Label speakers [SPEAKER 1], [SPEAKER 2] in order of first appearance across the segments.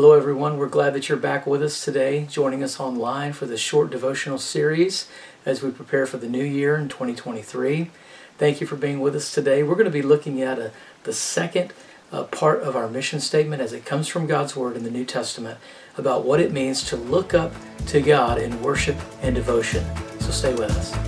[SPEAKER 1] Hello, everyone. We're glad that you're back with us today, joining us online for this short devotional series as we prepare for the new year in 2023. Thank you for being with us today. We're going to be looking at a, the second uh, part of our mission statement as it comes from God's Word in the New Testament about what it means to look up to God in worship and devotion. So stay with us.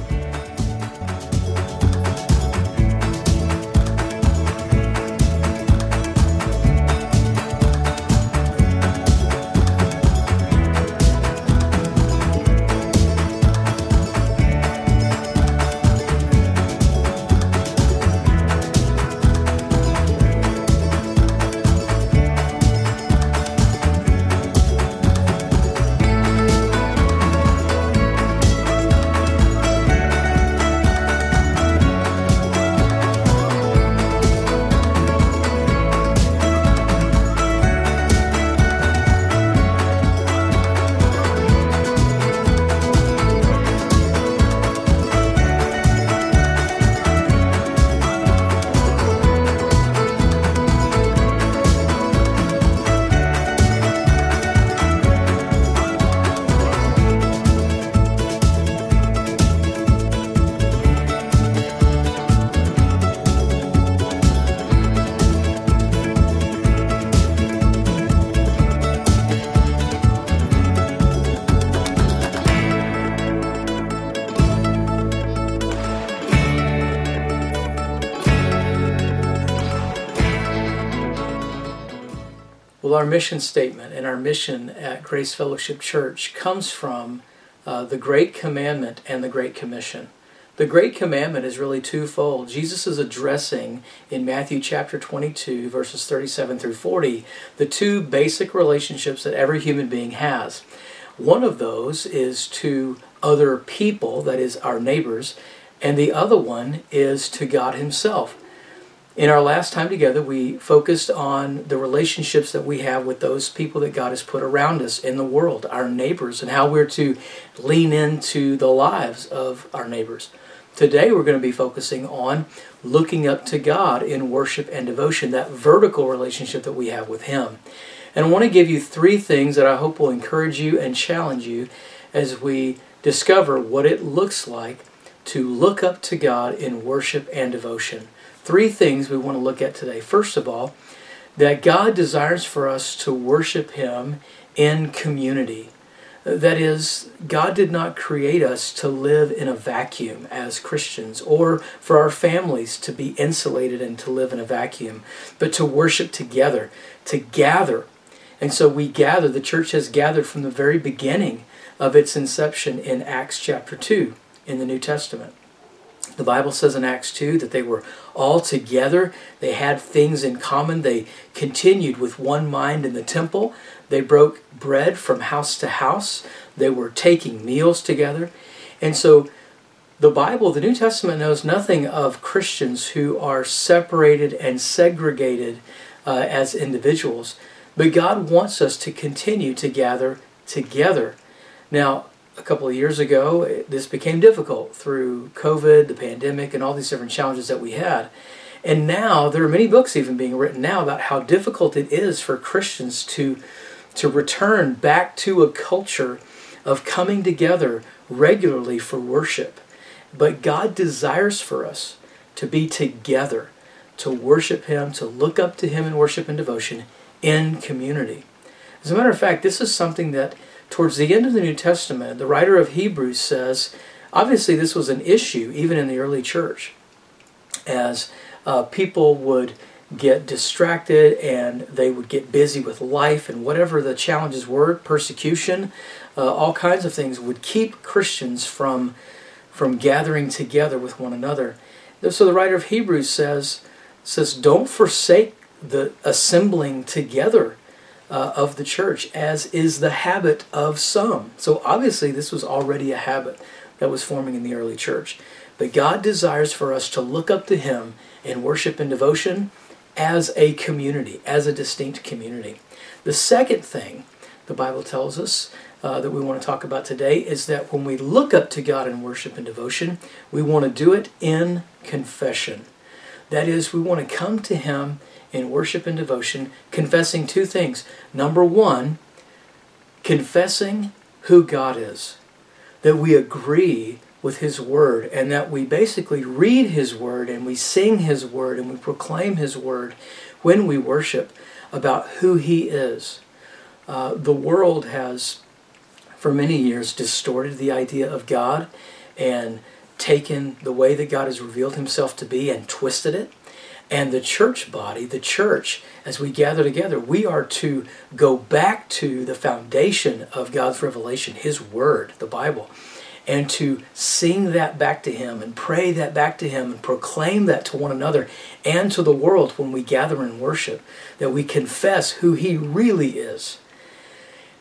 [SPEAKER 1] Well, our mission statement and our mission at Grace Fellowship Church comes from uh, the Great Commandment and the Great Commission. The Great Commandment is really twofold. Jesus is addressing in Matthew chapter 22, verses 37 through 40, the two basic relationships that every human being has. One of those is to other people, that is, our neighbors, and the other one is to God Himself. In our last time together, we focused on the relationships that we have with those people that God has put around us in the world, our neighbors, and how we're to lean into the lives of our neighbors. Today, we're going to be focusing on looking up to God in worship and devotion, that vertical relationship that we have with Him. And I want to give you three things that I hope will encourage you and challenge you as we discover what it looks like to look up to God in worship and devotion three things we want to look at today. First of all, that God desires for us to worship Him in community. That is, God did not create us to live in a vacuum as Christians or for our families to be insulated and to live in a vacuum, but to worship together, to gather. And so we gather, the church has gathered from the very beginning of its inception in Acts chapter 2 in the New Testament. The Bible says in Acts 2 that they were all together. They had things in common. They continued with one mind in the temple. They broke bread from house to house. They were taking meals together. And so the Bible, the New Testament, knows nothing of Christians who are separated and segregated uh, as individuals. But God wants us to continue to gather together. Now, a couple of years ago, this became difficult through COVID, the pandemic, and all these different challenges that we had. And now there are many books even being written now about how difficult it is for Christians to to return back to a culture of coming together regularly for worship. But God desires for us to be together, to worship Him, to look up to Him in worship and devotion in community. As a matter of fact, this is something that towards the end of the New Testament, the writer of Hebrews says, obviously, this was an issue even in the early church, as uh, people would get distracted and they would get busy with life and whatever the challenges were, persecution, uh, all kinds of things would keep Christians from from gathering together with one another. So the writer of Hebrews says says don't forsake the assembling together uh, of the church, as is the habit of some. So obviously, this was already a habit that was forming in the early church. But God desires for us to look up to Him in worship and devotion as a community, as a distinct community. The second thing the Bible tells us uh, that we want to talk about today is that when we look up to God in worship and devotion, we want to do it in confession. That is, we want to come to Him in worship and devotion, confessing two things. Number one, confessing who God is, that we agree with His Word, and that we basically read His Word and we sing His Word and we proclaim His Word when we worship about who He is. Uh, the world has, for many years, distorted the idea of God and taken the way that God has revealed Himself to be and twisted it. And the church body, the church, as we gather together, we are to go back to the foundation of God's revelation, His Word, the Bible, and to sing that back to Him and pray that back to Him and proclaim that to one another and to the world when we gather in worship, that we confess who He really is.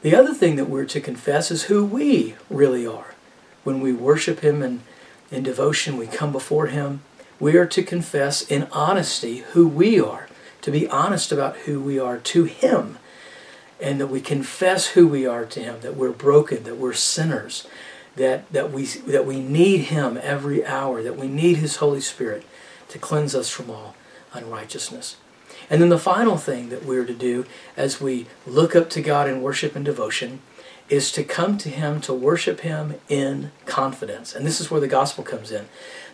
[SPEAKER 1] The other thing that we're to confess is who we really are. When we worship Him in, in devotion, we come before Him we are to confess in honesty who we are, to be honest about who we are to Him, and that we confess who we are to Him, that we're broken, that we're sinners, that, that, we, that we need Him every hour, that we need His Holy Spirit to cleanse us from all unrighteousness. And then the final thing that we're to do as we look up to God in worship and devotion is to come to Him to worship Him in confidence. And this is where the gospel comes in.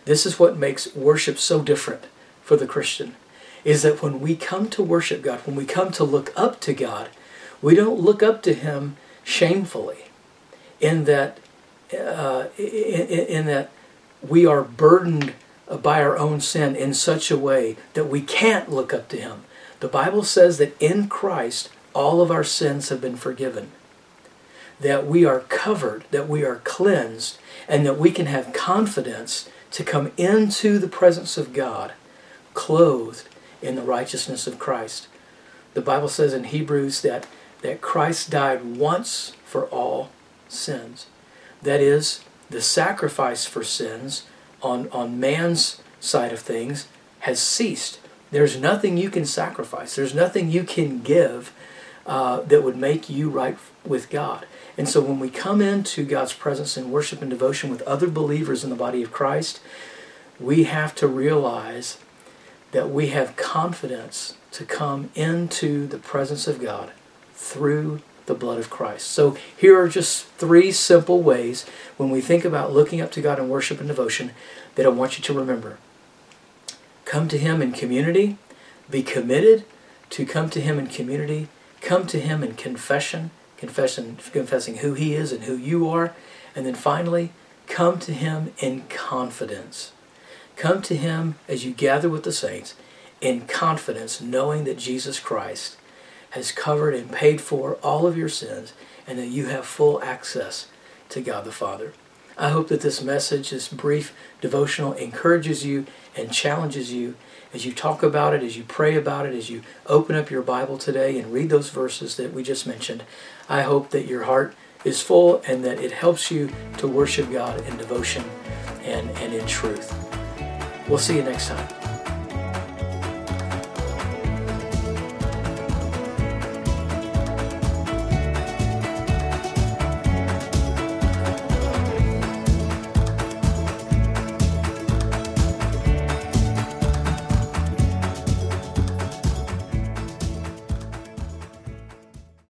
[SPEAKER 1] This is what makes worship so different for the Christian. Is that when we come to worship God, when we come to look up to God, we don't look up to Him shamefully. In that, uh, in, in that we are burdened by our own sin in such a way that we can't look up to Him. The Bible says that in Christ all of our sins have been forgiven. That we are covered, that we are cleansed, and that we can have confidence to come into the presence of God clothed in the righteousness of Christ. The Bible says in Hebrews that, that Christ died once for all sins. That is, the sacrifice for sins on, on man's side of things has ceased. There's nothing you can sacrifice, there's nothing you can give uh, that would make you right with God. And so when we come into God's presence in worship and devotion with other believers in the body of Christ, we have to realize that we have confidence to come into the presence of God through the blood of Christ. So here are just three simple ways when we think about looking up to God in worship and devotion that I want you to remember. Come to Him in community, be committed to come to Him in community, come to Him in confession, confessing, confessing who He is and who you are. And then finally, come to Him in confidence. Come to Him as you gather with the saints in confidence, knowing that Jesus Christ has covered and paid for all of your sins and that you have full access to God the Father. I hope that this message, this brief devotional, encourages you and challenges you as you talk about it, as you pray about it, as you open up your Bible today and read those verses that we just mentioned. I hope that your heart is full and that it helps you to worship God in devotion and, and in truth. We'll see you next time.